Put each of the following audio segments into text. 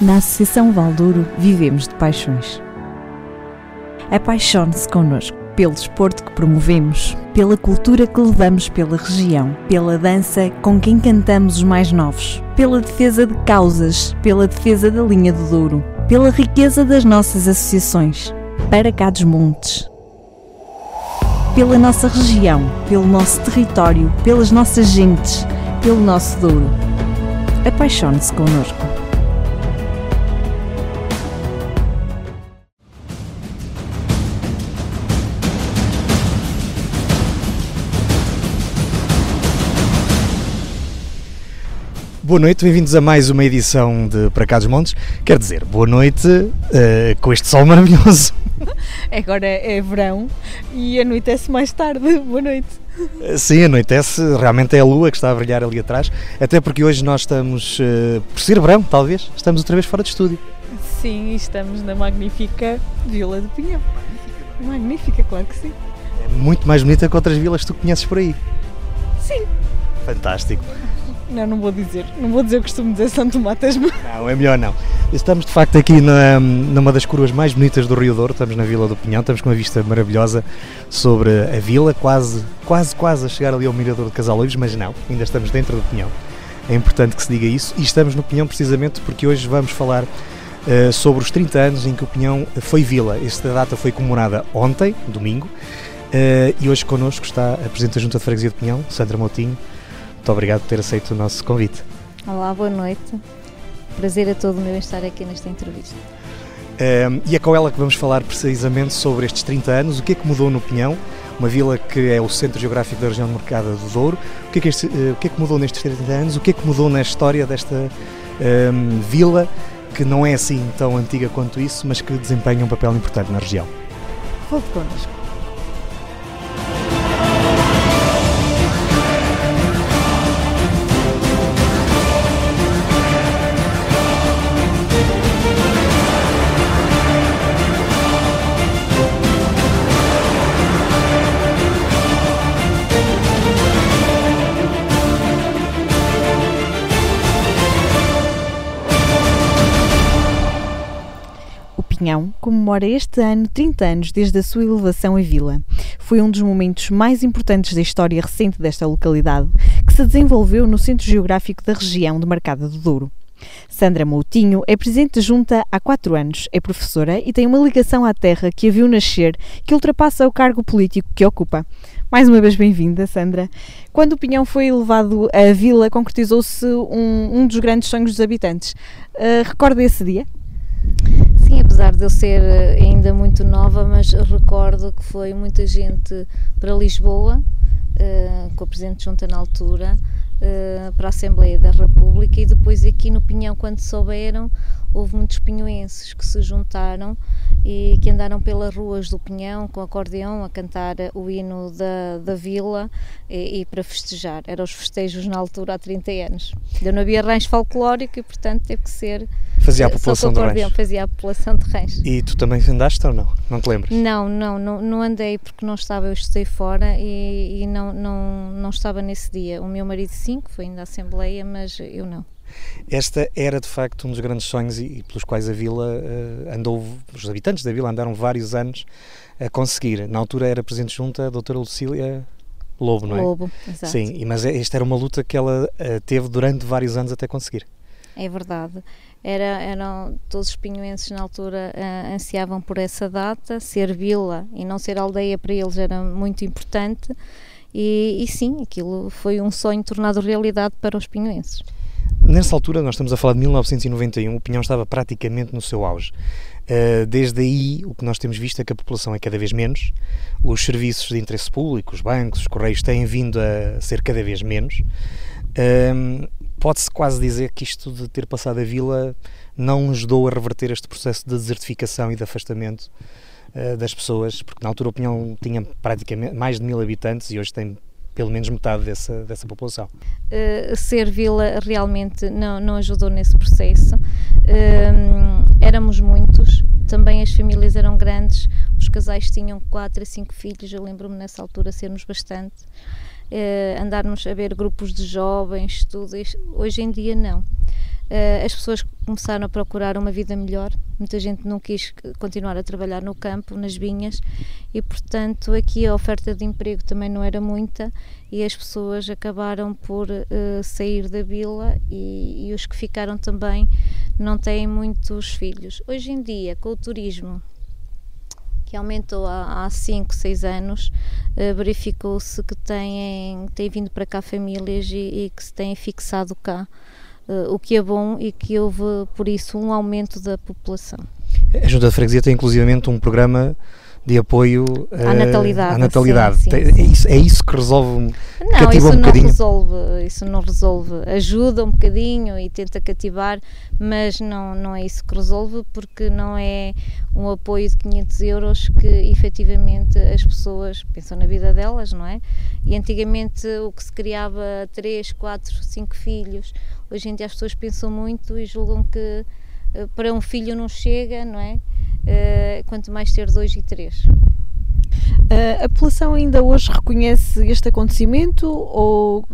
Na Associação Valdouro vivemos de paixões. Apaixone-se connosco pelo desporto que promovemos, pela cultura que levamos pela região, pela dança com quem cantamos os mais novos, pela defesa de causas, pela defesa da linha do Douro, pela riqueza das nossas associações, para cá dos montes. Pela nossa região, pelo nosso território, pelas nossas gentes, pelo nosso Douro. Apaixone-se connosco. Boa noite, bem-vindos a mais uma edição de Para Cá dos Montes. Quer dizer, boa noite uh, com este sol maravilhoso. Agora é verão e anoitece mais tarde. Boa noite. Uh, sim, anoitece, realmente é a lua que está a brilhar ali atrás, até porque hoje nós estamos, uh, por ser verão, talvez, estamos outra vez fora de estúdio. Sim, estamos na magnífica Vila do Pinhão. Magnífica, claro que sim. É muito mais bonita que outras vilas que tu conheces por aí. Sim. Fantástico. Não, não vou dizer. Não vou dizer, eu costumo dizer Santo Matesmo. Não, é melhor não. Estamos de facto aqui na, numa das curvas mais bonitas do Rio Douro, estamos na Vila do Pinhão, estamos com uma vista maravilhosa sobre a vila, quase, quase, quase a chegar ali ao Mirador de Casaloives, mas não, ainda estamos dentro do Pinhão. É importante que se diga isso e estamos no Pinhão precisamente porque hoje vamos falar uh, sobre os 30 anos em que o Pinhão foi vila. Esta data foi comemorada ontem, domingo, uh, e hoje connosco está a Presidente da Junta de Freguesia de Pinhão, Sandra Moutinho. Muito obrigado por ter aceito o nosso convite. Olá, boa noite. Prazer é todo meu estar aqui nesta entrevista. Um, e é com ela que vamos falar precisamente sobre estes 30 anos, o que é que mudou no Pinhão, uma vila que é o centro geográfico da região de Mercado do Douro, o que é que, este, uh, o que, é que mudou nestes 30 anos, o que é que mudou na história desta um, vila, que não é assim tão antiga quanto isso, mas que desempenha um papel importante na região. Volte connosco. Pinhão comemora este ano 30 anos desde a sua elevação à vila. Foi um dos momentos mais importantes da história recente desta localidade, que se desenvolveu no centro geográfico da região de Marcada do Douro. Sandra Moutinho é presidente junta há quatro anos, é professora e tem uma ligação à terra que a viu nascer que ultrapassa o cargo político que ocupa. Mais uma vez bem-vinda, Sandra. Quando o Pinhão foi elevado à vila, concretizou-se um, um, dos grandes sonhos dos habitantes. Uh, recorda esse dia? Apesar de eu ser eh, ainda muito nova, mas recordo que foi muita gente para Lisboa, uh, com a Presidente Junta na altura, uh, para a Assembleia da República e depois aqui no Pinhão, quando souberam, houve muitos pinhoenses que se juntaram e que andaram pelas ruas do Pinhão com acordeão a cantar o hino da, da vila e, e, para festejar. Eram os festejos na altura há 30 anos. Ainda não havia rancho folclórico e, portanto, teve que ser. Fazia a população de rancho. Fazia a população de rancho. E tu também andaste ou não? Não te lembras? Não, não, não, não andei porque não estava, eu estudei fora e, e não, não, não estava nesse dia. O meu marido sim, que foi ainda à Assembleia, mas eu não. Esta era de facto um dos grandes sonhos e, e pelos quais a vila uh, andou, os habitantes da vila andaram vários anos a conseguir. Na altura era presente junto a doutora Lucília Lobo, não é? Lobo, exato. Sim, mas esta era uma luta que ela uh, teve durante vários anos até conseguir. É verdade. Era, eram, todos os pinhoenses na altura uh, ansiavam por essa data, ser vila e não ser aldeia para eles era muito importante e, e sim, aquilo foi um sonho tornado realidade para os pinhoenses. Nessa altura, nós estamos a falar de 1991, o Pinhão estava praticamente no seu auge. Uh, desde aí, o que nós temos visto é que a população é cada vez menos, os serviços de interesse público, os bancos, os correios têm vindo a ser cada vez menos. Uh, Pode-se quase dizer que isto de ter passado a vila não ajudou a reverter este processo de desertificação e de afastamento uh, das pessoas, porque na altura o Pinhão tinha praticamente mais de mil habitantes e hoje tem pelo menos metade dessa, dessa população. Uh, ser vila realmente não, não ajudou nesse processo. Uh, éramos muitos, também as famílias eram grandes, os casais tinham quatro a cinco filhos, eu lembro-me nessa altura sermos bastante. Uh, andarmos a ver grupos de jovens, tudo, hoje em dia não. Uh, as pessoas começaram a procurar uma vida melhor. Muita gente não quis continuar a trabalhar no campo, nas vinhas, e portanto aqui a oferta de emprego também não era muita e as pessoas acabaram por uh, sair da vila e, e os que ficaram também não têm muitos filhos. Hoje em dia, com o turismo que aumentou há 5, 6 anos, uh, verificou-se que têm, têm vindo para cá famílias e, e que se têm fixado cá, o que é bom e que houve, por isso, um aumento da população. A Junta de Freguesia tem inclusivamente um programa de apoio à uh, natalidade. À natalidade. Sim, sim, é, isso, é, isso, que resolve não, isso um não resolve, isso não resolve. Ajuda um bocadinho e tenta cativar, mas não, não é isso que resolve, porque não é um apoio de 500 euros que efetivamente as pessoas pensam na vida delas, não é? E antigamente o que se criava 3, 4, 5 filhos, hoje em dia as pessoas pensam muito e julgam que eh, para um filho não chega, não é? Uh, quanto mais ter dois e três. Uh, a população ainda hoje reconhece este acontecimento ou,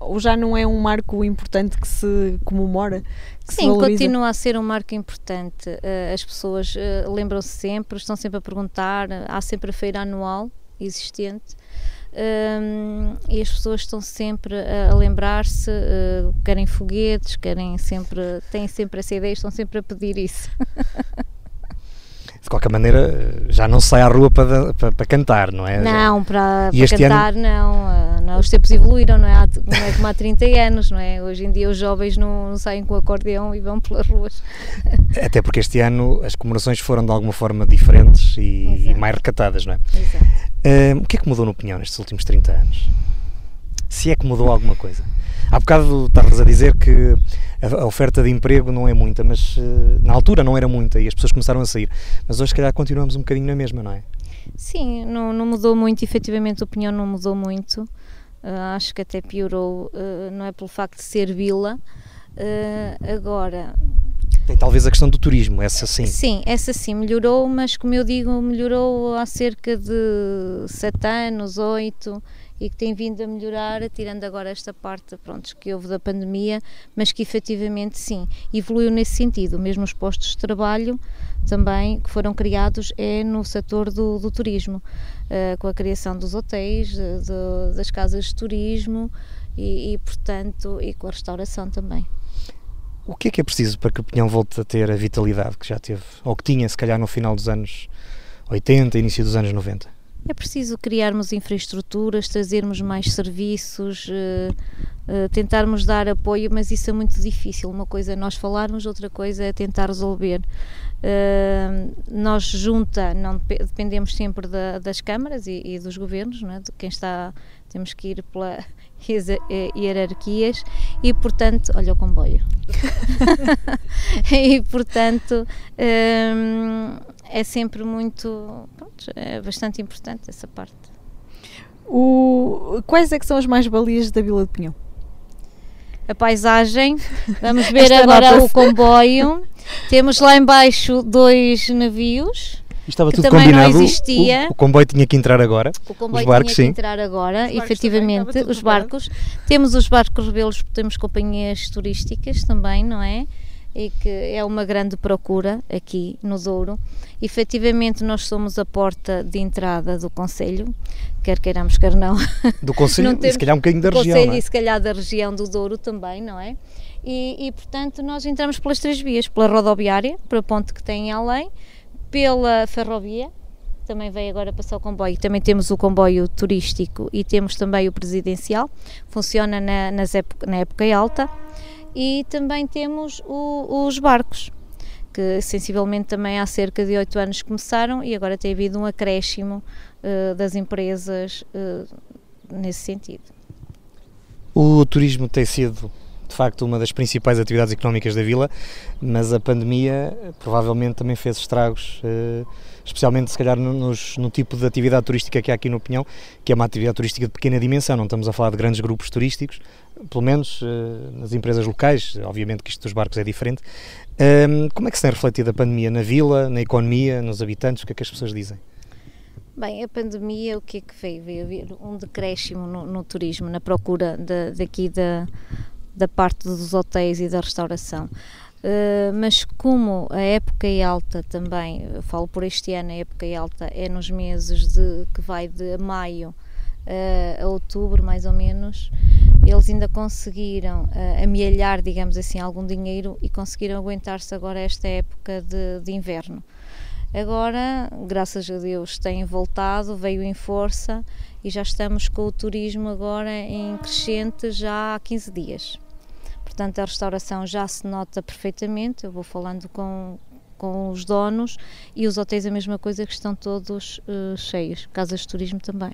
ou já não é um marco importante que se comemora? Que Sim, se continua a ser um marco importante. Uh, as pessoas lembram-se sempre, estão sempre a perguntar, há sempre a feira anual existente. Um, e as pessoas estão sempre a, a lembrar-se, uh, querem foguetes, querem sempre, têm sempre essa ideia, estão sempre a pedir isso. de qualquer maneira, já não sai à rua para, para, para cantar, não é? Não, para, para cantar ano... não, eh, não. Os tempos evoluíram, não é? Há, não é como há 30 anos, não é? Hoje em dia os jovens não, não saem com acordeão e vão pelas ruas. Até porque este ano as comemorações foram de alguma forma diferentes e, e mais recatadas, não é? Exato. O que é que mudou no Pinhão nestes últimos 30 anos? Se é que mudou alguma coisa? Há bocado estavas a dizer que a oferta de emprego não é muita, mas uh, na altura não era muita e as pessoas começaram a sair. Mas hoje, se calhar, continuamos um bocadinho na mesma, não é? Sim, não, não mudou muito, efetivamente a opinião não mudou muito. Uh, acho que até piorou, uh, não é pelo facto de ser vila. agora, tem talvez a questão do turismo, essa sim. Sim, essa sim melhorou, mas como eu digo, melhorou há cerca de sete anos, oito e que tem vindo a melhorar, tirando agora esta parte pronto, que houve da pandemia, mas que efetivamente sim, evoluiu nesse sentido. Mesmo os postos de trabalho também que foram criados é no setor do, do turismo, uh, com a criação dos hotéis, de, de, das casas de turismo e, e, portanto, e com a restauração também. O que é que é preciso para que o Pinhão volte a ter a vitalidade que já teve, ou que tinha, se calhar, no final dos anos 80, início dos anos 90? É preciso criarmos infraestruturas, trazermos mais serviços, uh, uh, tentarmos dar apoio, mas isso é muito difícil. Uma coisa é nós falarmos, outra coisa é tentar resolver. Uh, nós, junta, não dependemos sempre da, das câmaras e, dos governos, é? de quem está, temos que ir pela hierarquias e, portanto, olha o comboio. e, portanto, é sempre muito. Pronto, é bastante importante essa parte. O, quais é que são as mais-valias da Vila de Pinhão? A paisagem, vamos ver agora o comboio. Temos lá embaixo dois navios. estava tudo combinado. O, o, comboio tinha que entrar agora. O comboio os barcos, tinha sim. que entrar agora, os efetivamente. Os barcos. Temos os barcos rebelos, temos companhias turísticas também, não é? E que é uma grande procura aqui no Douro. Efetivamente, nós somos a porta de entrada do Conselho, quer queiramos, quer não. Do Conselho e se calhar um bocadinho da região. Conselho é? e se calhar da região do Douro também, não é? E, e, portanto, nós entramos pelas três vias: pela rodoviária, para a ponte que tem além, pela ferrovia, também veio agora passar o comboio. Também temos o comboio turístico e temos também o presidencial, funciona na, nas época, na época alta e também temos o, os barcos, que sensivelmente também há cerca de oito anos começaram e agora tem havido um acréscimo uh, das empresas uh, nesse sentido. O turismo tem sido de facto uma das principais atividades económicas da vila, mas a pandemia provavelmente também fez estragos, eh, especialmente se calhar no, tipo de atividade turística que há aqui no Pinhão, que é uma atividade turística de pequena dimensão, não estamos a falar de grandes grupos turísticos, pelo menos eh, nas empresas locais, obviamente que isto dos barcos é diferente. Como é que se tem refletido a pandemia na vila, na economia, nos habitantes, o que é que as pessoas dizem? Bem, a pandemia, o que é que veio? Veio um decréscimo no, no turismo, na procura de, daqui da, da parte dos hotéis e da restauração. Uh, mas como a época é alta também, falo por este ano, a época é alta é nos meses de que vai de maio uh, a outubro, mais ou menos, eles ainda conseguiram uh, amealhar, digamos assim, algum dinheiro e conseguiram aguentar-se agora esta época de, de inverno. Agora, graças a Deus, têm voltado, veio em força e já estamos com o turismo agora em crescente já há 15 dias. Portanto, a restauração já se nota perfeitamente. Eu vou falando com, com os donos e os hotéis a mesma coisa que estão todos uh, cheios, casas de turismo também.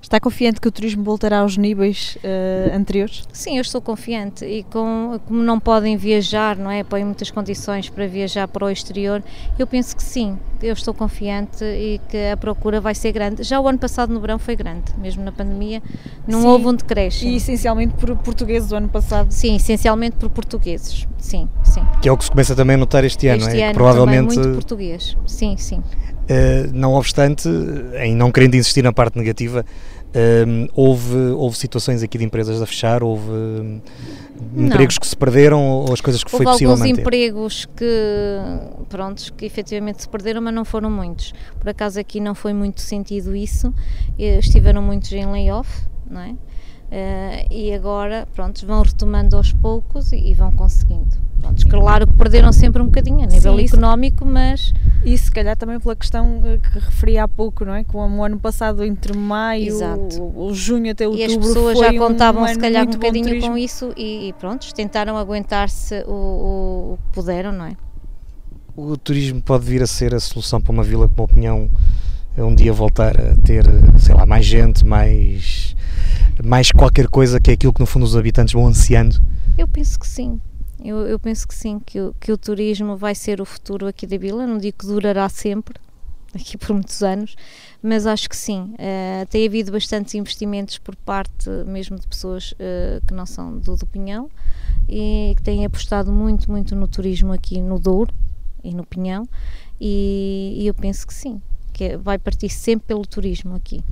Está confiante que o turismo voltará aos níveis uh, anteriores? Sim, eu estou confiante e com, como não podem viajar, não é, põem muitas condições para viajar para o exterior, eu penso que sim, eu estou confiante e que a procura vai ser grande. Já o ano passado no verão foi grande, mesmo na pandemia, não sim, houve um decréscimo. E essencialmente por portugueses o ano passado? Sim, essencialmente por portugueses, sim, sim. Que é o que se começa também a notar este ano, este é? ano provavelmente muito português, sim, sim. Uh, não obstante, em não querendo insistir na parte negativa, uh, houve, houve situações aqui de empresas a fechar, houve uh, empregos que se perderam ou as coisas que houve foi possível manter? Houve alguns empregos que, prontos, que efetivamente se perderam, mas não foram muitos. Por acaso aqui não foi muito sentido isso, estiveram muitos em layoff, não é? Uh, e agora, pronto, vão retomando aos poucos e, e vão conseguindo. Pronto, claro que perderam sempre um bocadinho a nível Sim, económico, mas. E se calhar também pela questão eh, que referi há pouco, não é? Como o ano passado, entre maio, o, o, junho até outubro. E as pessoas já contavam, um se calhar, um bocadinho com isso e, e pronto, tentaram aguentar-se o, o, o que puderam, não é? O turismo pode vir a ser a solução para uma vila, com uma opinião, um dia voltar a ter, sei lá, mais gente, mais mais qualquer coisa que é aquilo que no fundo os habitantes vão ansiando? Eu penso que sim. Eu, eu penso que sim, que o, que o turismo vai ser o futuro aqui da vila. Não digo que durará sempre, aqui por muitos anos, mas acho que sim. Uh, tem havido bastantes investimentos por parte mesmo de pessoas uh, que não são do, do Pinhão e que têm apostado muito, muito no turismo aqui no Douro e no Pinhão. E, e eu penso que sim, que vai partir sempre pelo turismo aqui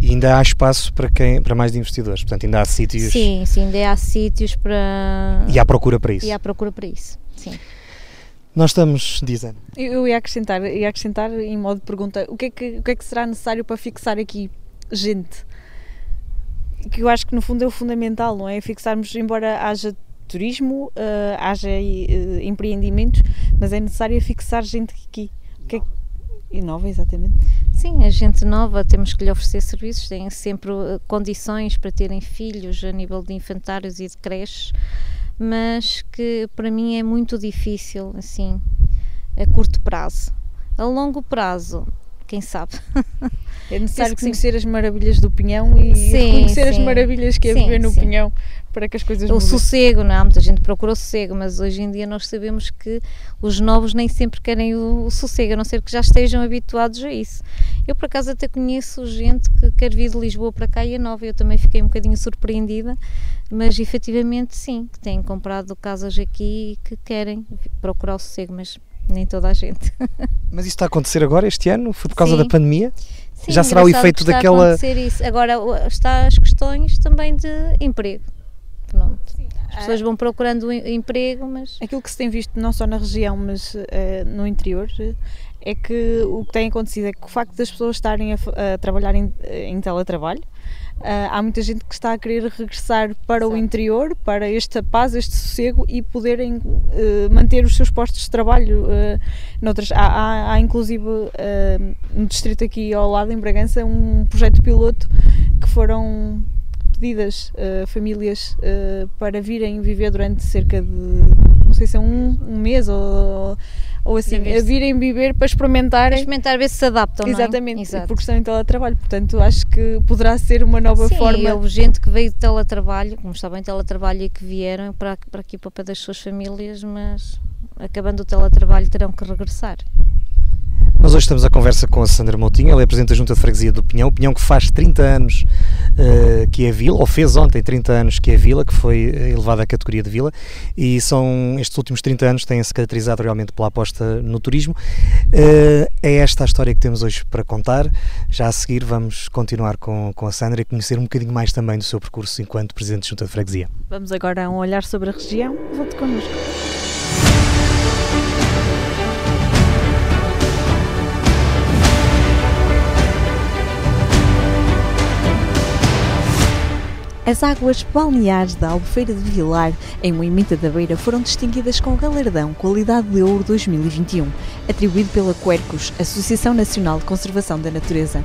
e ainda há espaço para quem para mais investidores. Portanto ainda há sítios sim sim ainda há sítios para e há procura para isso. E há procura para isso sim. Nós estamos dizendo eu ia acrescentar ia acrescentar em modo de pergunta o que é que o que é que será necessário para fixar aqui gente? Que eu acho que no fundo é o fundamental não é? Fixarmos embora haja turismo uh, haja uh, empreendimentos mas é necessário fixar gente aqui. O que é que e nova, exatamente. Sim, a gente nova temos que lhe oferecer serviços, têm sempre uh, condições para terem filhos a nível de infantários e de creches, mas que para mim é muito difícil, assim, a curto prazo. A longo prazo, quem sabe? É necessário conhecer sim. as maravilhas do Pinhão e sim, reconhecer sim. as maravilhas que é viver no Pinhão para que as coisas O mudem. sossego, não é? Muita gente procura o sossego, mas hoje em dia nós sabemos que os novos nem sempre querem o, o sossego, a não ser que já estejam habituados a isso. Eu, por acaso, até conheço gente que quer vir de Lisboa para cá e é nova, eu também fiquei um bocadinho surpreendida, mas efetivamente sim, que têm comprado casas aqui e que querem procurar o sossego, mas nem toda a gente. Mas isso está a acontecer agora, este ano? Foi por causa sim. da pandemia? Sim, Já será o efeito daquela. Isso. Agora está as questões também de emprego. Pronto. As pessoas vão procurando emprego, mas. Aquilo que se tem visto não só na região, mas uh, no interior, é que o que tem acontecido é que o facto das pessoas estarem a, a trabalhar em, em teletrabalho, Uh, há muita gente que está a querer regressar para Exato. o interior, para esta paz, este sossego e poderem uh, manter os seus postos de trabalho. Uh, noutras, há, há, há inclusive no distrito aqui ao lado, em Bragança, um projeto piloto que foram pedidas uh, famílias uh, para virem viver durante cerca de, não sei se é um, um mês ou, ou assim, a virem viver para experimentarem. Experimentar, ver se se adaptam. Exatamente, é? Exato. porque estão em teletrabalho. Portanto, acho que poderá ser uma nova Sim, forma. Houve gente que veio de teletrabalho, como estava em teletrabalho e que vieram para, para aqui para o pé das suas famílias, mas acabando o teletrabalho terão que regressar. Nós hoje estamos à conversa com a Sandra Moutinho, ela é Presidente da Junta de Freguesia do Pinhão, Pinhão que faz 30 anos uh, que é vila, ou fez ontem 30 anos que é vila, que foi eh, elevada à categoria de vila, e são estes últimos 30 anos têm-se caracterizado realmente pela aposta no turismo. Uh, é esta a história que temos hoje para contar. Já a seguir vamos continuar com, com a Sandra e conhecer um bocadinho mais também do seu percurso enquanto Presidente da Junta de Freguesia. Vamos agora a um olhar sobre a região. Volte connosco. As águas balneares da Albufeira de Vilar, em Moimenta da Beira, foram distinguidas com o galardão Qualidade de Ouro 2021, atribuído pela Quercus, Associação Nacional de Conservação da Natureza.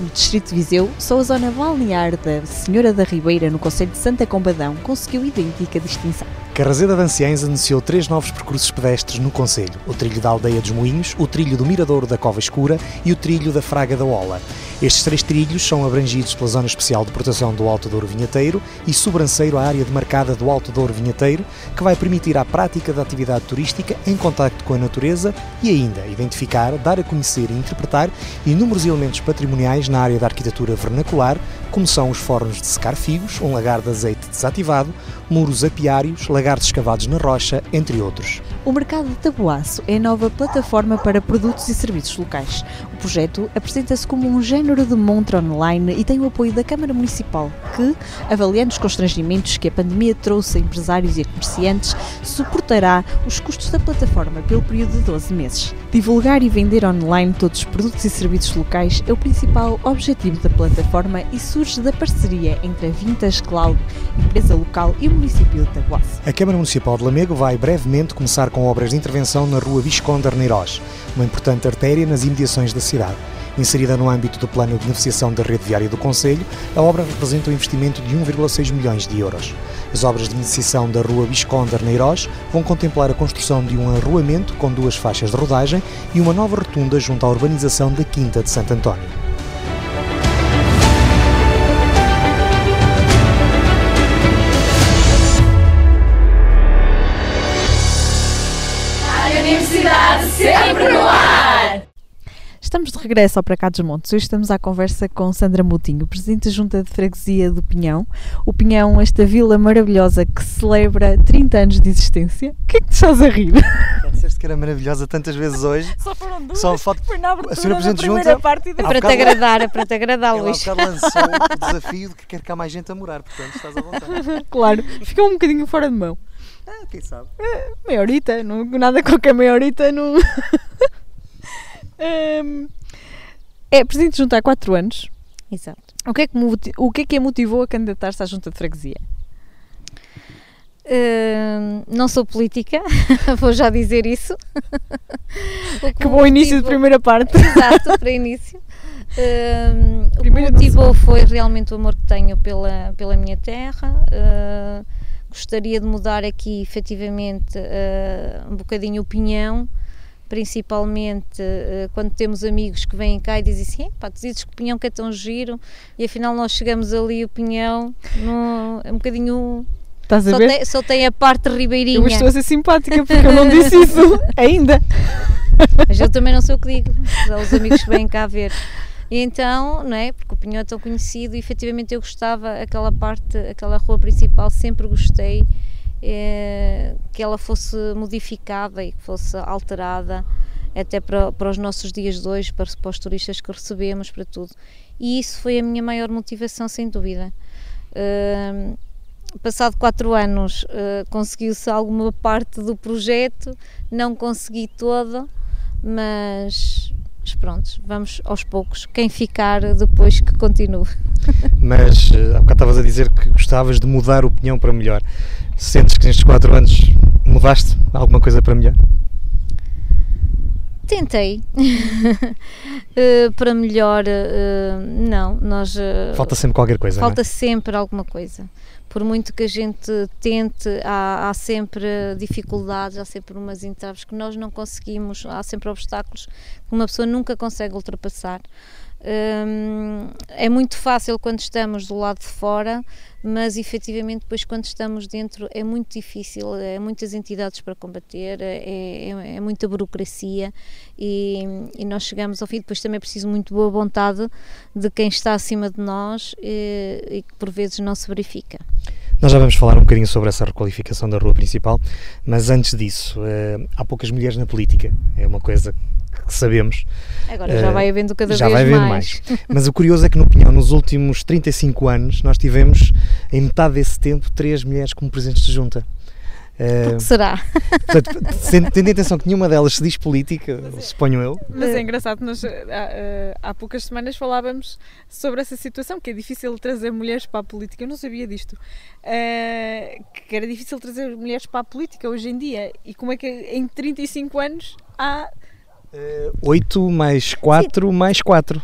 No Distrito de Viseu, só a zona balnear da Senhora da Ribeira, no Conselho de Santa Combadão, conseguiu idêntica distinção. Carraseda de Anciães anunciou três novos percursos pedestres no Conselho: o trilho da Aldeia dos Moinhos, o trilho do Miradouro da Cova Escura e o trilho da Fraga da Ola. Estes três trilhos são abrangidos pela Zona Especial de Proteção do Alto Douro Vinheteiro e sobranceiro à área demarcada do Alto Douro Vinheteiro, que vai permitir a prática da atividade turística em contacto com a natureza e ainda identificar, dar a conhecer e interpretar inúmeros elementos patrimoniais na área da arquitetura vernacular, como são os fornos de secar figos, um lagar de azeite desativado, muros apiários, lagartos escavados na rocha, entre outros. O Mercado de Tabuaço é a nova plataforma para produtos e serviços locais. O projeto apresenta-se como um género de montra online e tem o apoio da Câmara Municipal, que, avaliando os constrangimentos que a pandemia trouxe a empresários e a comerciantes, suportará os custos da plataforma pelo período de 12 meses. Divulgar e vender online todos os produtos e serviços locais é o principal objetivo da plataforma e surge da parceria entre a Vintage Cloud, empresa local, e o município de Tabuaço. A Câmara Municipal de Lamego vai brevemente começar com obras de intervenção na rua Visconde Arneiroz, uma importante artéria nas imediações da cidade. Inserida no âmbito do plano de beneficiação da rede viária do Conselho, a obra representa um investimento de 1,6 milhões de euros. As obras de beneficiação da rua Visconde Arneiroz vão contemplar a construção de um arruamento com duas faixas de rodagem e uma nova rotunda junto à urbanização da Quinta de Santo António. Sempre no ar! Estamos de regresso ao Para Cá dos Montes. Hoje estamos à conversa com Sandra Moutinho, Presidente da Junta de Freguesia do Pinhão. O Pinhão, esta vila maravilhosa que celebra 30 anos de existência. O que é que te estás a rir? Já disseste que era maravilhosa tantas vezes hoje. Só foram duas. Só foto... Foi na abertura a senhora Presidente da Junta. parte e É para te agradar, é para te agradar, Ela Luís. bocado lançou o desafio de que quer cá mais gente a morar, portanto estás à vontade. Claro, ficou um bocadinho fora de mão. Ah, quem sabe? Meia horita, não, nada com que a meia horita não. É Presidente de Junta há 4 anos. Exato. O que, é que, o que é que a motivou a candidatar-se à Junta de Freguesia? Hum, não sou política, vou já dizer isso. Que me bom início de motivou- primeira parte. Exato, para início. Hum, o que motivou foi realmente o amor que tenho pela, pela minha terra. Uh, gostaria de mudar aqui, efetivamente, uh, um bocadinho a opinião, principalmente uh, quando temos amigos que vêm cá e dizem assim: pá, tu dizes que o pinhão que é tão giro, e afinal nós chegamos ali, o pinhão no, é um bocadinho. Estás a Só ver? tem, só tem a parte ribeirinha. Eu estou a ser simpática porque eu não disse isso ainda. Mas eu também não sei o que digo, os amigos que vêm cá ver. E então, não é? Porque o Pinhão é tão conhecido e efetivamente eu gostava, aquela parte, aquela rua principal, sempre gostei eh, que ela fosse modificada e que fosse alterada até para, para os nossos dias de hoje, para, para os turistas que recebemos, para tudo. E isso foi a minha maior motivação, sem dúvida. Hum, passado quatro anos eh, conseguiu-se alguma parte do projeto, não consegui toda, mas, mas pronto, vamos aos poucos. Quem ficar depois que continue. Mas eh, há bocado estavas a dizer que gostavas de mudar o pinhão para melhor. Sentes que nestes 4 anos mudaste alguma coisa para melhor? Tentei Eh, para melhor, eh, não, nós eh, Falta sempre qualquer coisa, é? falta sempre alguma coisa. Por muito que a gente tente, há, há sempre dificuldades, há sempre umas entraves que nós não conseguimos, há sempre obstáculos que uma pessoa nunca consegue ultrapassar. Um, é muito fácil quando estamos do lado de fora, mas efetivamente depois quando estamos dentro é muito difícil, é muitas entidades para combater, é, é, é muita burocracia e, e, nós chegamos ao fim, depois também é preciso muito boa vontade de quem está acima de nós e, e que por vezes não se verifica. Nós já vamos falar um bocadinho sobre essa requalificação da rua principal, mas antes disso, uh, há poucas mulheres na política, é uma coisa que sabemos. Agora já uh, vai havendo cada já vez vai havendo mais. mais. Mas o curioso é que no Pinhão, nos últimos 35 anos, nós tivemos, em metade desse tempo, três mulheres como presidentes de junta. Uh, que será? Portanto, tendo em atenção que nenhuma delas se diz política, mas é, suponho eu. Mas é engraçado, nós há, há, poucas semanas falávamos sobre essa situação, que é difícil trazer mulheres para a política. Eu não sabia disto. Uh, que era difícil trazer mulheres para a política hoje em dia. E como é que em 35 anos há. Uh, 8 mais 4 Sim. mais 4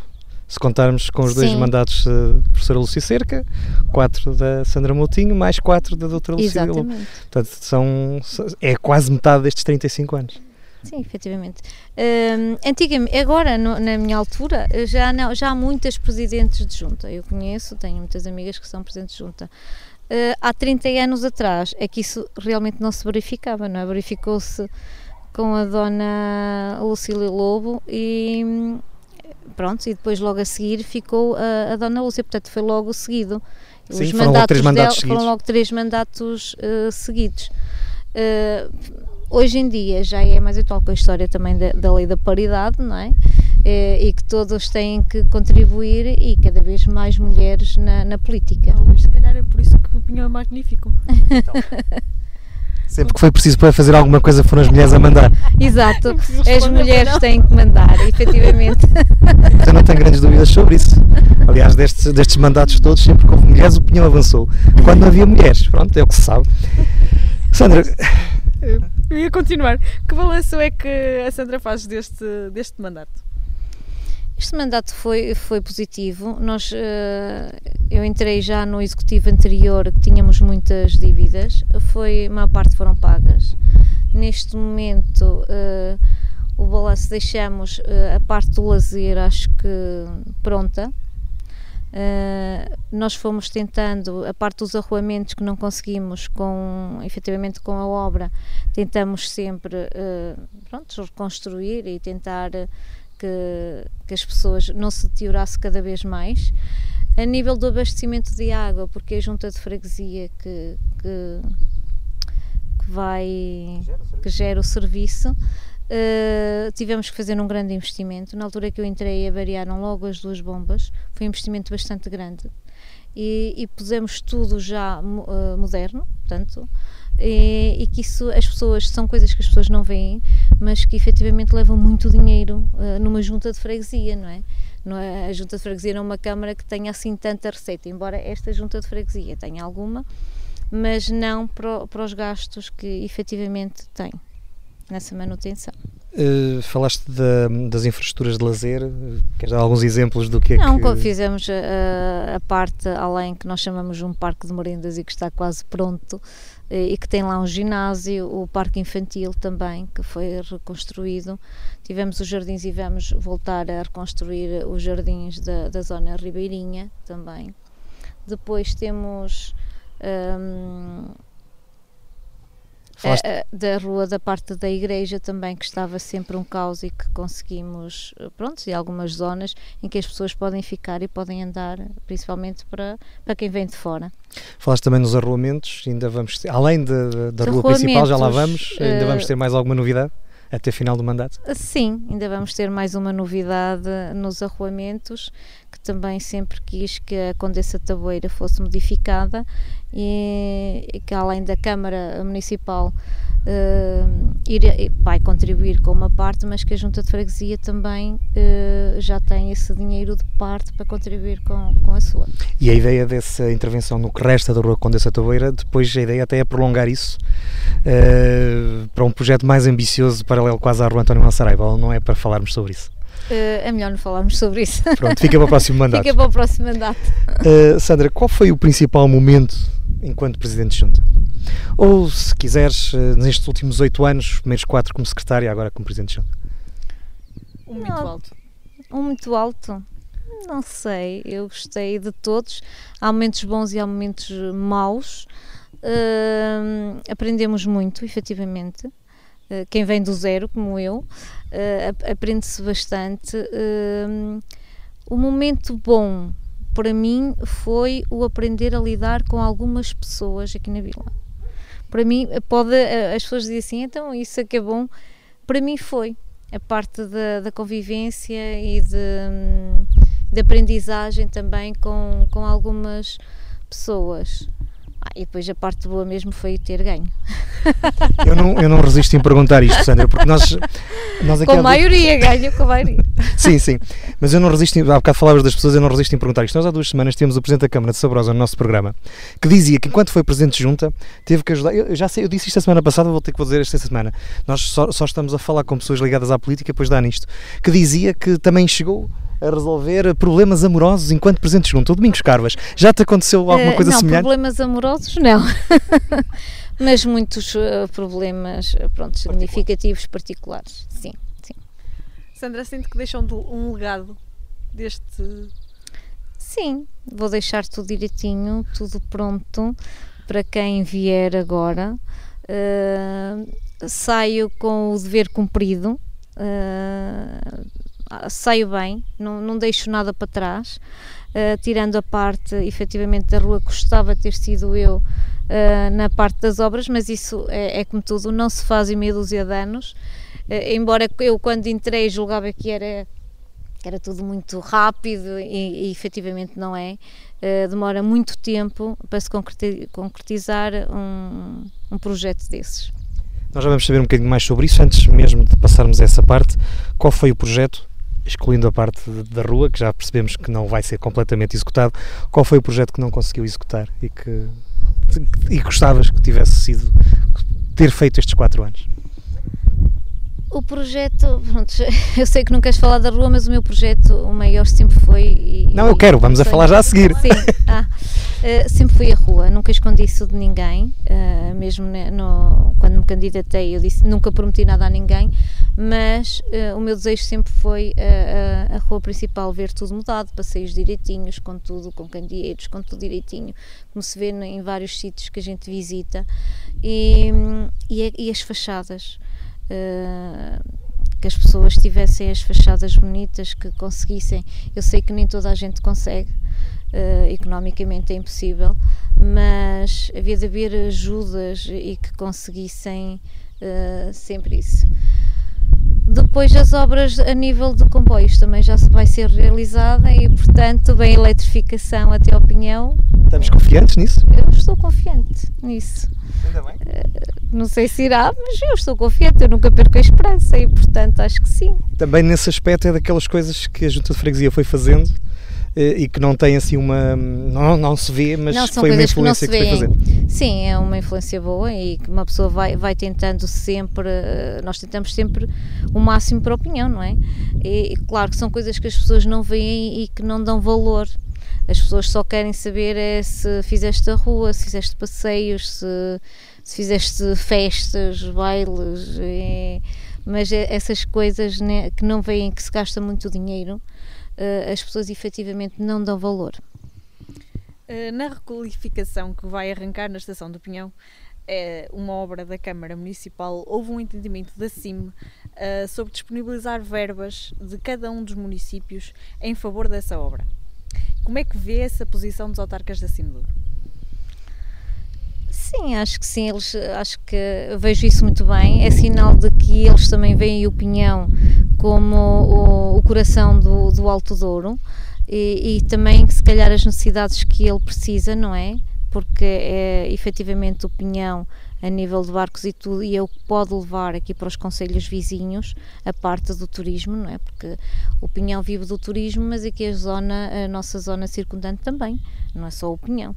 se contarmos com os dois Sim. mandatos da professora Lúcia Cerca, quatro da Sandra Moutinho, mais quatro da doutora Lúcia Exatamente. Portanto, são, é quase metade destes 35 anos. Sim, efetivamente. Um, antigamente, agora, no, na minha altura, já, não, já há muitas presidentes de junta. Eu conheço, tenho muitas amigas que são presidentes de junta. Uh, há 30 anos atrás é que isso realmente não se verificava, não é? Verificou-se com a dona Lucília Lobo e pronto, e depois logo a seguir ficou a, a Dona Lúcia, portanto foi logo seguido. Sim, Os foram logo três mandatos dela, Foram logo três mandatos uh, seguidos. Uh, hoje em dia já é mais atual com a história também da, da lei da paridade, não é? Uh, e que todos têm que contribuir e cada vez mais mulheres na, na política. Oh, se calhar é por isso que o Pinhão é magnífico. Então. Sempre que foi preciso para fazer alguma coisa foram as mulheres a mandar. Exato, as mulheres têm que mandar, efetivamente. Eu não tenho grandes dúvidas sobre isso. Aliás, destes, destes mandatos todos, sempre que houve mulheres, o pinhão avançou. Quando não havia mulheres, pronto, é o que se sabe. Sandra. Eu ia continuar. Que balanço é que a Sandra faz deste, deste mandato? Este mandato foi, foi positivo. Nós, uh, eu entrei já no executivo anterior que tínhamos muitas dívidas, foi, uma parte foram pagas. Neste momento, uh, o balanço deixamos uh, a parte do lazer, acho que pronta. nós fomos tentando a parte dos arruamentos que não conseguimos com efetivamente com a obra tentamos sempre pronto, reconstruir e tentar que, que as pessoas não se deteriorasse cada vez mais. A nível do abastecimento de água, porque a junta de freguesia que, que, que vai que gera o serviço, uh, tivemos que fazer um grande investimento. Na altura que eu entrei, avariaram logo as duas bombas, foi um investimento bastante grande. E, e pusemos tudo já uh, moderno, portanto, e, e, que isso as pessoas são coisas que as pessoas não veem, mas que efetivamente levam muito dinheiro uh, numa junta de freguesia, não é? não é? A junta de freguesia não é uma câmara que tenha assim tanta receita, embora esta junta de freguesia tenha alguma, mas não para, para os gastos que efetivamente tem nessa manutenção. Uh, falaste da, das infraestruturas de lazer, queres dar alguns exemplos do que é Não, que... fizemos a, a, parte além que nós chamamos de um parque de merendas e que está quase pronto eh, e que tem lá um ginásio, o parque infantil também, que foi reconstruído. Tivemos os jardins e vamos voltar a reconstruir os jardins da, da zona ribeirinha também. Depois temos um, Falaste... A, a, da rua da parte da igreja também, que estava sempre um caos e que conseguimos, pronto, e algumas zonas em que as pessoas podem ficar e podem andar, principalmente para, para quem vem de fora. Falaste também nos arruamentos, ainda vamos além da, da rua principal, já lá vamos, ainda uh, vamos ter mais alguma novidade? até final do mandato? Sim, ainda vamos ter mais uma novidade nos arruamentos, que também sempre quis que a Condessa Taboeira fosse modificada e, que além da Câmara Municipal uh, ir, vai contribuir com uma parte, mas que a Junta de Freguesia também uh, já tem esse dinheiro de parte para contribuir com, com a sua. E a ideia dessa intervenção no que resta da Rua Condessa Taboeira, depois a ideia até é prolongar isso uh, para um projeto mais ambicioso, paralelo quase à Rua António Massaraiva, ou não é para falarmos sobre isso? Uh, é melhor não falarmos sobre isso. Pronto, fica para o próximo mandato. fica para o próximo mandato. Uh, Sandra, qual foi o principal momento enquanto Presidente de Junta? Ou, se quiseres, uh, nestes últimos oito anos, os primeiros quatro como secretária, agora como Presidente de Junta? Um muito alto. Um muito alto. Não sei, eu gostei de todos. Há momentos bons e há momentos maus. Uh, aprendemos muito, efetivamente. Uh, quem vem do zero, como eu, uh, aprende-se bastante. o momento bom para mim foi o aprender a lidar com algumas pessoas aqui na vila. Para mim, pode, as pessoas dizem assim, então isso é que é bom. Para mim foi a parte da, da convivência e de, de aprendizagem também com, com algumas pessoas. Ah, e depois a parte boa mesmo foi ter ganho. Eu não, eu não resisto em perguntar isto, Sandra, porque nós. nós com a maioria, ganho com a maioria. sim, sim. Mas eu não resisto, em, há bocado falavas das pessoas, eu não resisto em perguntar isto. Nós há duas semanas temos o Presidente da Câmara de Sabrosa no nosso programa que dizia que enquanto foi Presidente de Junta teve que ajudar. Eu, já sei, eu disse isto a semana passada, vou ter que dizer esta semana. Nós só, só estamos a falar com pessoas ligadas à política, depois dá nisto. Que dizia que também chegou a resolver problemas amorosos enquanto presente junto. O Domingos Carvas, já te aconteceu alguma coisa uh, não, semelhante? problemas amorosos não. Mas muitos uh, problemas, eh, pronto, significativos, particulares, sim, sim. Sandra, sinto que deixam um legado deste... Sim, vou deixar tudo direitinho, tudo pronto para quem vier agora. Uh, saio com o dever cumprido. Uh, saio bem, não, não deixo nada para trás, uh, tirando a parte efetivamente da rua, gostava de ter sido eu uh, na parte das obras, mas isso é, é, como tudo, não se faz em meia dúzia de anos, uh, embora eu quando entrei julgava que era, era tudo muito rápido e, e efetivamente não é, demora muito tempo para se concretizar um, um projeto desses. Nós já vamos saber um bocadinho mais sobre isso. Antes mesmo de passarmos a essa parte, qual foi o projeto excluindo a parte da rua, que já percebemos que não vai ser completamente executado, qual foi o projeto que não conseguiu executar e que e gostavas que tivesse sido ter feito estes quatro anos? O projeto, pronto, eu sei que não queres falar da rua, mas o meu projeto, o maior sempre foi. E, não, eu quero, vamos a falar já a seguir. Sim, ah, uh, sempre foi a rua, nunca escondi isso de ninguém, uh, mesmo no, quando me candidatei, eu disse nunca prometi nada a ninguém, mas uh, o meu desejo sempre foi a, a rua principal ver tudo mudado, passeios direitinhos, com tudo, com candeeiros, com tudo direitinho, como se vê em vários sítios que a gente visita, e, e, e as fachadas. Uh, que as pessoas tivessem as fachadas bonitas, que conseguissem. Eu sei que nem toda a gente consegue, uh, economicamente é impossível, mas havia de haver ajudas e que conseguissem uh, sempre isso. Depois as obras a nível de comboios também já vai ser realizada e, portanto, bem eletrificação até a opinião. Estamos confiantes nisso? Eu estou confiante nisso. Ainda bem. Uh, não sei se irá, mas eu estou confiante, eu nunca perco a esperança e, portanto, acho que sim. Também nesse aspecto é daquelas coisas que a Junta de Freguesia foi fazendo eh, e que não tem assim uma. Não, não se vê, mas não, foi uma influência que, que foi fazendo. Sim, é uma influência boa e que uma pessoa vai, vai tentando sempre. Eh, nós tentamos sempre o máximo para a opinião, não é? E claro que são coisas que as pessoas não veem e que não dão valor. As pessoas só querem saber é se fizeste a rua, se fizeste passeios, se, se fizeste festas, bailes, e, mas é essas coisas né, que não veem que se gasta muito dinheiro uh, as pessoas efetivamente não dão valor. Uh, na requalificação que vai arrancar na Estação do Pinhão, é uma obra da Câmara Municipal, houve um entendimento da CIM uh, sobre disponibilizar verbas de cada um dos municípios em favor dessa obra. Como é que vê essa posição dos autarcas da CIM Douro? Sim, acho que sim, eles, acho que vejo isso muito bem. É sinal de que eles também veem o Pinhão como o, o coração do, do Alto Douro e, e, também, se calhar, as necessidades que ele precisa, não é? Porque é efetivamente o Pinhão a nível de barcos e tudo, e é o que pode levar aqui para os conselhos vizinhos a parte do turismo, não é? Porque o Pinhão vive do turismo, mas aqui a zona, a nossa zona circundante também, não é só o Pinhão.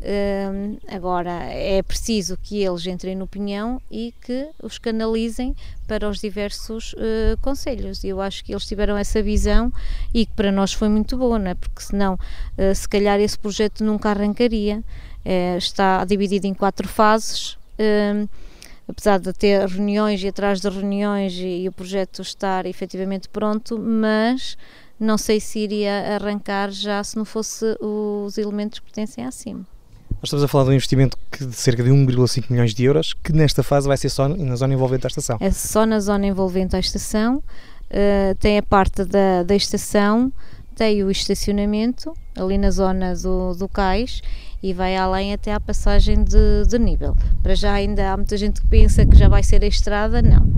Uh, agora, é preciso que eles entrem no Pinhão e que os canalizem para os diversos uh, conselhos. Eu acho que eles tiveram essa visão e que para nós foi muito boa, não é? Porque senão, uh, se calhar, esse projeto nunca arrancaria. Eh, está dividido em quatro fases. apesar de ter reuniões e atrás de reuniões e, e o projeto estar efetivamente pronto, mas não sei se iria arrancar já se não fosse os elementos que pertencem acima. Nós estamos a falar de um investimento de cerca de 1,5 milhões de euros, que nesta fase vai ser só na zona envolvente à estação. É só na zona envolvente à estação, uh, tem a parte da, da estação, tem o estacionamento ali na zona do, do cais e vai além até à passagem de, de nível. Para já ainda há muita gente que pensa que já vai ser a estrada, não.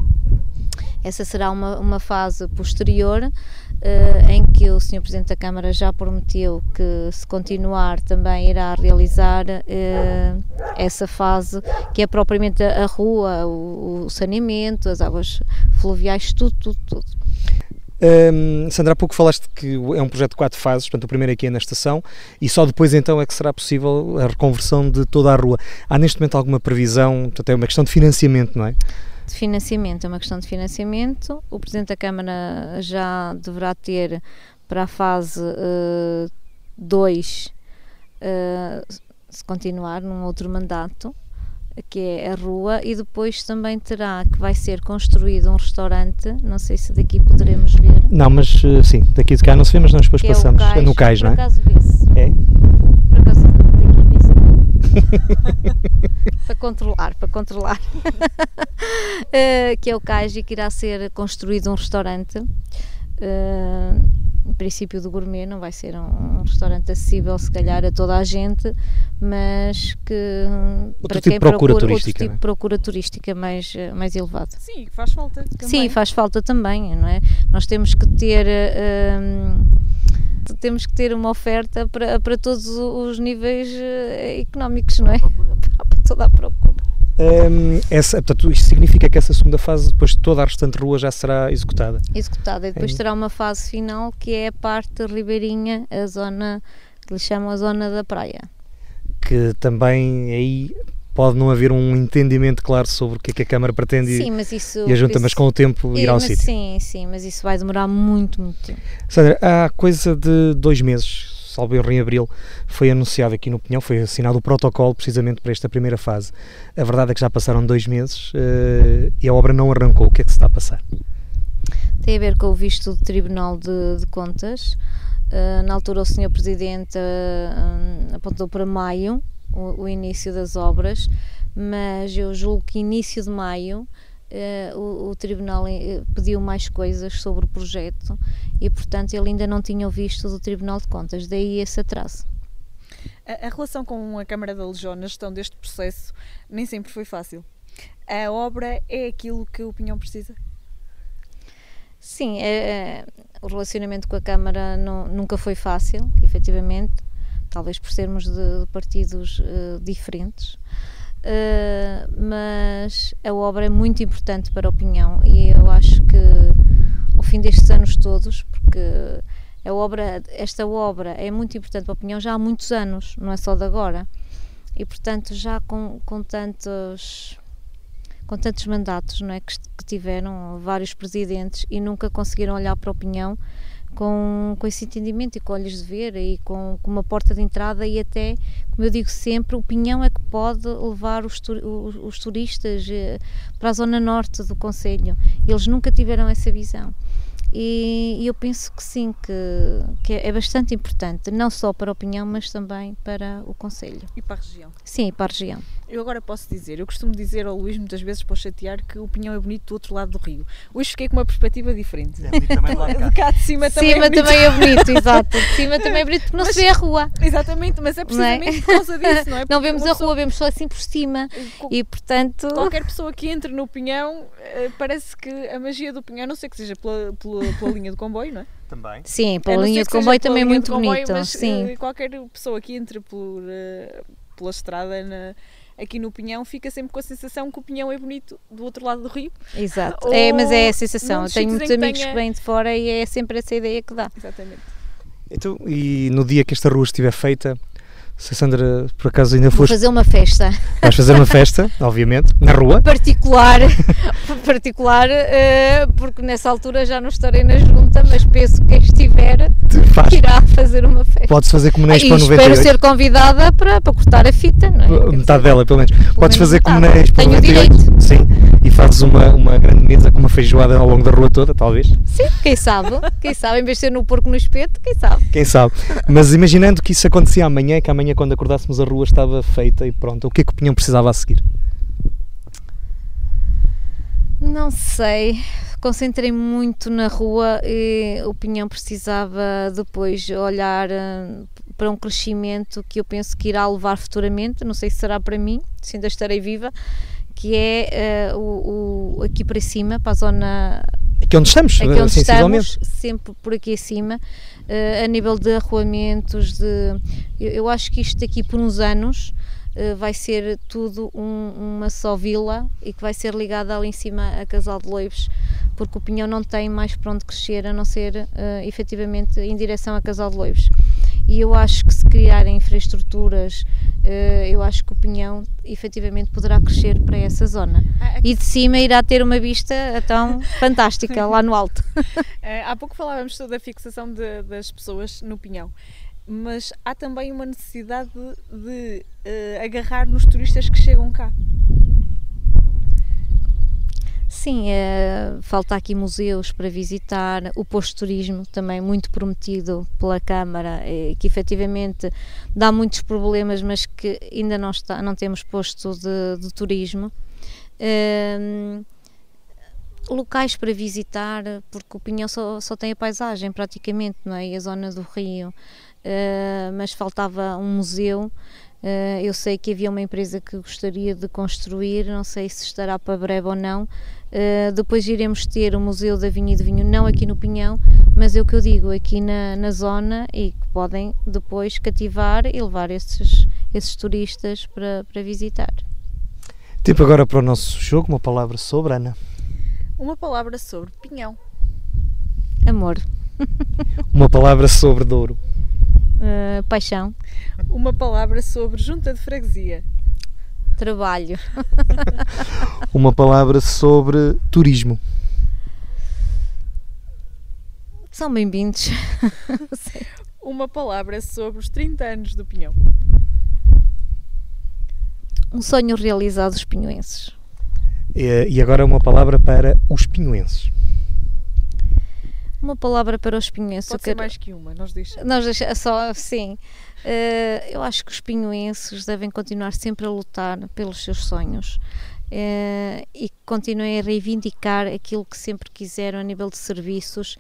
Essa será uma, uma fase posterior uh, em que o Sr. Presidente da Câmara já prometeu que, se continuar, também irá realizar uh, essa fase, que é propriamente a, a rua, o, o, saneamento, as águas fluviais, tudo, tudo, tudo. Um, Sandra, há pouco falaste que é um projeto de quatro fases, portanto, o primeiro aqui é na estação e só depois então é que será possível a reconversão de toda a rua. Há neste momento alguma previsão, portanto, é uma questão de financiamento, não é? De financiamento, é uma questão de financiamento. O Presidente da Câmara já deverá ter para a fase 2, uh, uh, se continuar num outro mandato, que é a rua, e depois também terá que vai ser construído um restaurante, não sei se daqui poderemos ver. Não, mas uh, sim, daqui de cá não se vê, mas nós depois que passamos é cais, no cais, não é? Por acaso vê-se. É? Por acaso daqui vê-se. para controlar, para controlar. uh, que é o cais e que irá ser construído um restaurante. Uh, em princípio do gourmet, não vai ser um, um, restaurante acessível se calhar a toda a gente, mas que outro para tipo quem procura, procura turística, outro tipo de procura turística mais, mais elevado. Sim, faz falta também. Sim, faz falta também, não é? Nós temos que ter um, temos que ter uma oferta para, para todos os níveis económicos, não é? Para toda a procura. Um, essa, portanto, isto significa que essa segunda fase, depois de toda a restante rua, já será executada? Executada, e depois é. terá uma fase final que é a parte ribeirinha, a zona que lhe chamam a zona da praia. Que também aí pode não haver um entendimento claro sobre o que é que a Câmara pretende sim, mas isso, e a Junta, mas com o tempo irá ao sítio. Sim, sim, mas isso vai demorar muito, muito tempo. Sandra, há coisa de dois meses, salvo erro em abril, foi anunciado aqui no Pinhão, foi assinado o protocolo precisamente para esta primeira fase. A verdade é que já passaram dois meses uh, e a obra não arrancou. O que é que se está a passar? Tem a ver com o visto do Tribunal de, de Contas. Uh, na altura, o Sr. Presidente uh, apontou para maio o, o, início das obras, mas eu julgo que início de maio Uh, o, o, Tribunal pediu mais coisas sobre o projeto e, portanto, ele ainda não tinha visto do Tribunal de Contas, daí esse atraso. A, a relação com a Câmara da Legião na gestão deste processo nem sempre foi fácil. A obra é aquilo que o Pinhão precisa? Sim, é, é, o relacionamento com a Câmara não, nunca foi fácil, efetivamente, talvez por sermos de, de partidos uh, diferentes. Uh, mas a obra é muito importante para a opinião e eu acho que ao fim destes anos todos, porque a obra, esta obra é muito importante para a opinião já há muitos anos, não é só de agora. E portanto, já com, com tantos com tantos mandatos não é, que, que tiveram vários presidentes e nunca conseguiram olhar para a opinião com, com esse entendimento e com olhos de ver e com, com, uma porta de entrada e até, como eu digo sempre, o Pinhão é que pode levar os, os, os turistas eh, para a zona norte do Conselho. Eles nunca tiveram essa visão. E, e, eu penso que sim, que, que, é bastante importante, não só para a opinião, mas também para o Conselho. E para a região? Sim, para a região. Eu agora posso dizer, eu costumo dizer ao Luís muitas vezes para chatear que o Pinhão é bonito do outro lado do rio. Hoje fiquei com uma perspectiva diferente. É bonito também lá de cá. de cima também cima é bonito. também é bonito, exato. De cima também é bonito porque não mas, se vê a rua. Exatamente, mas é precisamente é? por causa disso, não é? Porque não vemos a rua, vemos só assim por cima e portanto... Qualquer pessoa que entre no Pinhão, eh, parece que a magia do Pinhão, não sei que seja pela, pela, pela linha do comboio, não é? Também. Sim, pela linha de comboio também é muito bonito. Mas, sim. Eh, qualquer pessoa que entre por, eh, pela estrada na aqui no Pinhão fica sempre com a sensação que o Pinhão é bonito do outro lado do rio. Exato, Ou é, mas é a sensação. Tenho muitos amigos que, tenha... que vêm de fora e é sempre essa ideia que dá. Exatamente. Então, e no dia que esta rua estiver feita, se a Sandra, por acaso, ainda foste. Vou fazer uma festa. Vais fazer uma festa, obviamente, na rua. Particular, particular uh, porque nessa altura já não estarei na junta, mas penso que quem estiver Faz. irá fazer uma festa. Podes fazer como Expo 98. espero ser convidada para, para cortar a fita, não é? Metade dela, pelo menos. Pelo Podes menos fazer como na Expo Tenho 98. Direito. Sim, e faz fazes uma, uma grande mesa com uma feijoada ao longo da rua toda, talvez. Sim, quem sabe? Quem sabe? Em vez de ser no porco no espeto, quem sabe? Quem sabe? Mas imaginando que isso acontecia amanhã, que amanhã quando acordássemos a rua estava feita e pronto, o que é que o Pinhão precisava a seguir? Não sei. Concentrei muito na rua e o Pinhão precisava depois olhar uh, para um crescimento que eu penso que irá levar futuramente. Não sei se será para mim, se ainda estarei viva, que é uh, o, o, aqui para cima, para a zona. Aqui onde estamos, aqui onde estamos, sempre por aqui acima, uh, a nível de arruamentos, de. Eu, eu acho que isto aqui por uns anos vai ser tudo um, uma só vila e que vai ser ligada ali em cima a Casal de Loivos, porque o Pinhão não tem mais para onde crescer a não ser uh, efetivamente em direção a Casal de Loivos. E eu acho que se criarem infraestruturas, uh, eu acho que o Pinhão efetivamente poderá crescer para essa zona. Ah, e de cima irá ter uma vista tão fantástica lá no alto. há pouco falávamos sobre a fixação de, das pessoas no Pinhão mas há também uma necessidade de, de uh, agarrar nos turistas que chegam cá. Sim, é, falta aqui museus para visitar, o posto de turismo também muito prometido pela Câmara, é, que efetivamente dá muitos problemas, mas que ainda não, está, não temos posto de, de turismo. É, locais para visitar, porque o Pinhão só, só tem a paisagem praticamente, não é? E a zona do Rio. Uh, mas faltava um museu. Uh, eu sei que havia uma empresa que gostaria de construir, não sei se estará para breve ou não. Uh, depois iremos ter o Museu da Vinha e do Vinho, não aqui no Pinhão, mas é o que eu digo, aqui na, na zona e que podem depois cativar e levar esses, esses turistas para, para visitar. Tempo agora para o nosso jogo, uma palavra sobre Ana. Uma palavra sobre Pinhão. Amor. uma palavra sobre Douro. Uh, paixão. Uma palavra sobre junta de freguesia. Trabalho. Uma palavra sobre turismo. São bem-vindos. Uma palavra sobre os 30 anos do Pinhão. Um sonho realizado dos pinhoenses. E agora uma palavra para os pinhoenses. Uma palavra para os pinhoenses. Pode ser mais que uma, nós deixamos. Nós deixamos, só, sim. Uh, eu acho que os pinhoenses devem continuar sempre a lutar pelos seus sonhos. Uh, e continuem a reivindicar aquilo que sempre quiseram a nível de serviços.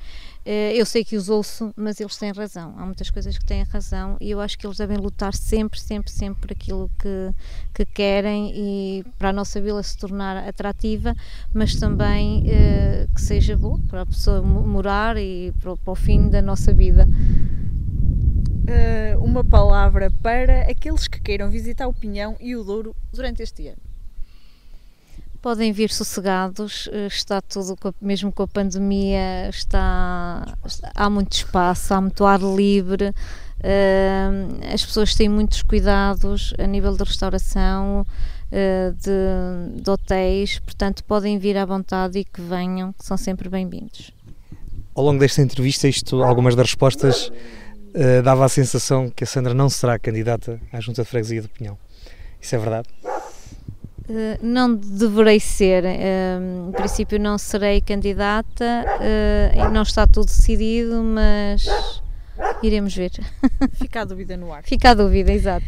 Uh, eu sei que os ouço, mas eles têm razão. Há muitas coisas que têm razão e eu acho que eles devem lutar sempre, sempre, sempre por aquilo que, que querem e para a nossa vila se tornar atrativa, mas também uh, que seja bom para a pessoa morar e para, para o fim da nossa vida. uma palavra para aqueles que queiram visitar o Pinhão e o Douro durante este ano podem vir sossegados, eh, está tudo, mesmo com a pandemia, está, há muito espaço, há muito ar livre, eh, as pessoas têm muitos cuidados a nível de restauração, eh, de, de hotéis, portanto podem vir à vontade e que venham, que são sempre bem-vindos. Ao longo desta entrevista, isto, algumas das respostas dava a sensação que a Sandra não será candidata à Junta de Freguesia do Pinhão. Isso é verdade? Eh, não deverei ser, uh, em princípio não serei candidata, uh, não está tudo decidido, mas iremos ver. Fica a dúvida no ar. Fica a dúvida, exato.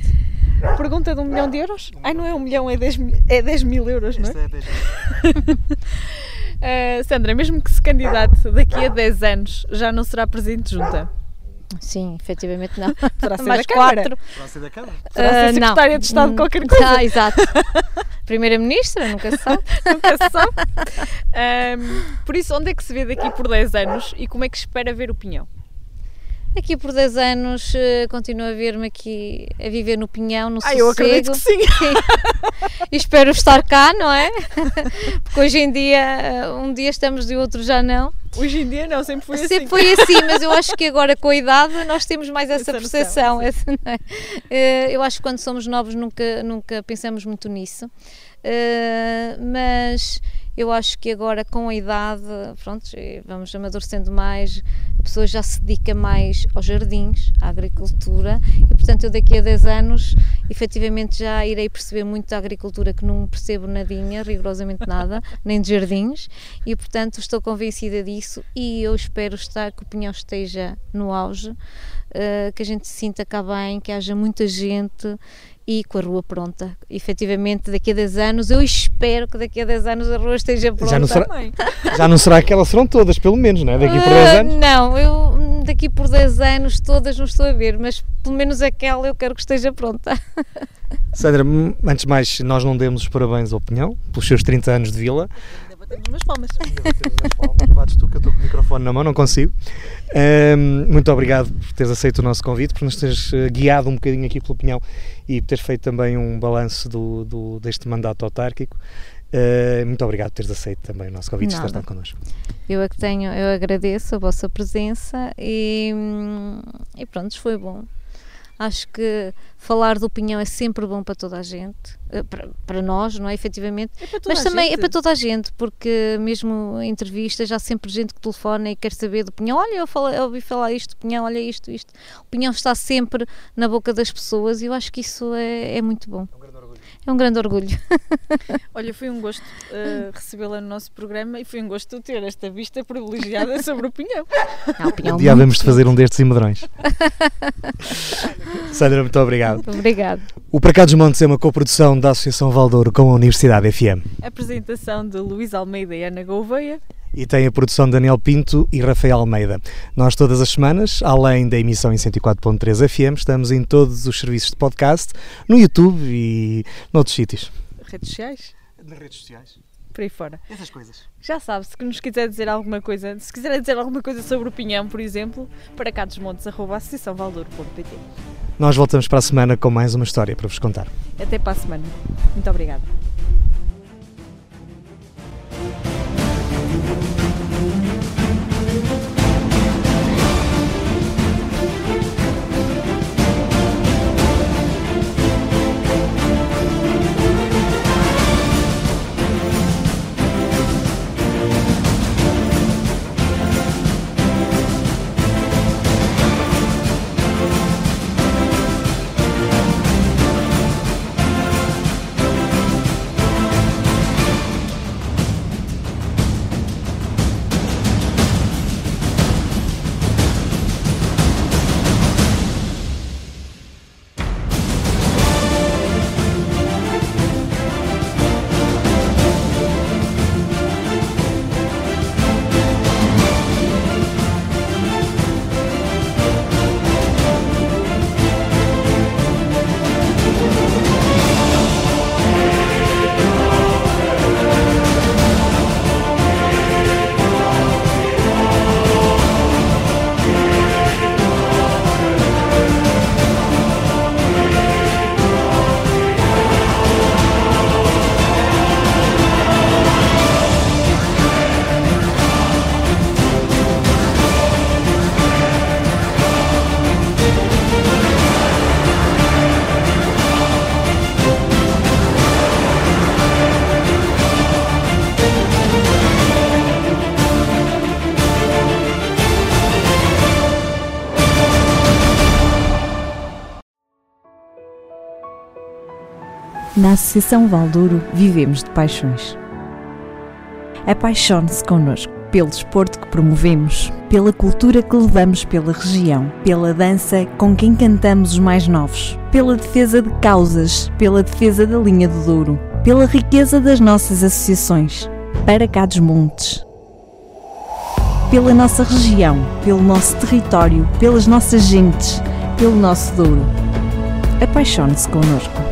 Pergunta de um milhão de euros? Ai, não é um milhão, é 10, é 10 mil euros, não é? é 10 uh, Sandra, mesmo que se candidate daqui a 10 anos, já não será presidente junta? Sim, efetivamente não. Poderá ser Mais da quatro. Poderá ser da Câmara. Poderá ser secretária de Estado de qualquer hum, coisa. Ah, exato. Primeira-Ministra, nunca se sabe. nunca se sabe. Um, por isso, onde é que se vê daqui por 10 anos e como é que espera ver o Pinhão? Aqui por 10 anos uh, continuo a ver-me aqui a viver no Pinhão, no ah, sossego. eu acredito que sim. e espero estar cá, não é? Porque hoje em dia, eh, um dia estamos e outro já não. Hoje em dia não, sempre foi sempre assim. Sempre foi assim, mas eu acho que agora com a idade nós temos mais essa, essa percepção. Essa, é? Eh, eu acho que quando somos novos nunca, nunca pensamos muito nisso. Mas Eu acho que agora com a idade, pronto, vamos amadurecendo mais, a pessoa já se dedica mais aos jardins, à agricultura e portanto eu daqui a 10 anos efetivamente já irei perceber muito da agricultura que não percebo nadinha, rigorosamente nada, nem de jardins e portanto estou convencida disso e eu espero estar, que o Pinhão esteja no auge, uh, que a gente se sinta cá bem, que haja muita gente e com a rua pronta. Efetivamente, daqui a 10 anos, eu espero que daqui a 10 anos a rua esteja pronta. Já não será, já não será que elas serão todas, pelo menos, não é? Daqui por 10 ah, anos? não, eu daqui por 10 anos todas não estou a ver, mas pelo menos aquela eu quero que esteja pronta. Sandra, antes de mais, nós não demos os parabéns ao Pinhão pelos seus 30 anos de vila. Batemos umas palmas. Ainda batemos umas palmas. Bates tu que eu estou com o microfone na mão, não consigo. Um, muito obrigado por teres aceito o nosso convite, por nos teres eh, guiado um bocadinho aqui pelo Pinhão e por teres feito também um balanço do, do, deste mandato autárquico. Uh, muito obrigado por teres aceito também o nosso convite e estar connosco. Eu é que tenho, eu agradeço a vossa presença e, hum, e pronto, foi bom. Acho que falar de opinião é sempre bom para toda a gente, eh, para, para nós, não é? Efetivamente, é mas também gente. é para toda a gente, porque mesmo em entrevistas há sempre gente que telefona e quer saber de opinião. Olha, eu, falei, eu ouvi falar isto, opinião, olha isto, isto. Opinião está sempre na boca das pessoas e eu acho que isso é, é muito bom. É um grande orgulho. É. Olha, foi um gosto uh, recebê-la no nosso programa e foi um gosto ter esta vista privilegiada sobre opinião. A opinião Um dia vamos de fazer um destes em Medrões. Sandra, muito obrigado. Obrigado. O Para Cá dos Montes é uma coprodução da Associação Valdouro com a Universidade FM. Apresentação de Luís Almeida e Ana Gouveia. E tem a produção de Daniel Pinto e Rafael Almeida. Nós, todas as semanas, além da emissão em 104.3 FM, estamos em todos os serviços de podcast, no YouTube e noutros sítios. Redes sociais? Nas redes sociais. Por aí fora. Essas coisas. Já sabe, se nos quiser dizer alguma coisa, se quiser dizer alguma coisa sobre o Pinhão, por exemplo, para cá dos montes, arroba associaçãovaldouro.pt. Nós voltamos para a semana com mais uma história para vos contar. Até para a semana. Muito obrigada. Na Associação Valdouro vivemos de paixões. Apaixone-se connosco pelo desporto que promovemos, pela cultura que levamos pela região, pela dança com quem cantamos os mais novos, pela defesa de causas, pela defesa da linha do Douro, pela riqueza das nossas associações, para cá dos montes. Pela nossa região, pelo nosso território, pelas nossas gentes, pelo nosso Douro. Apaixone-se connosco.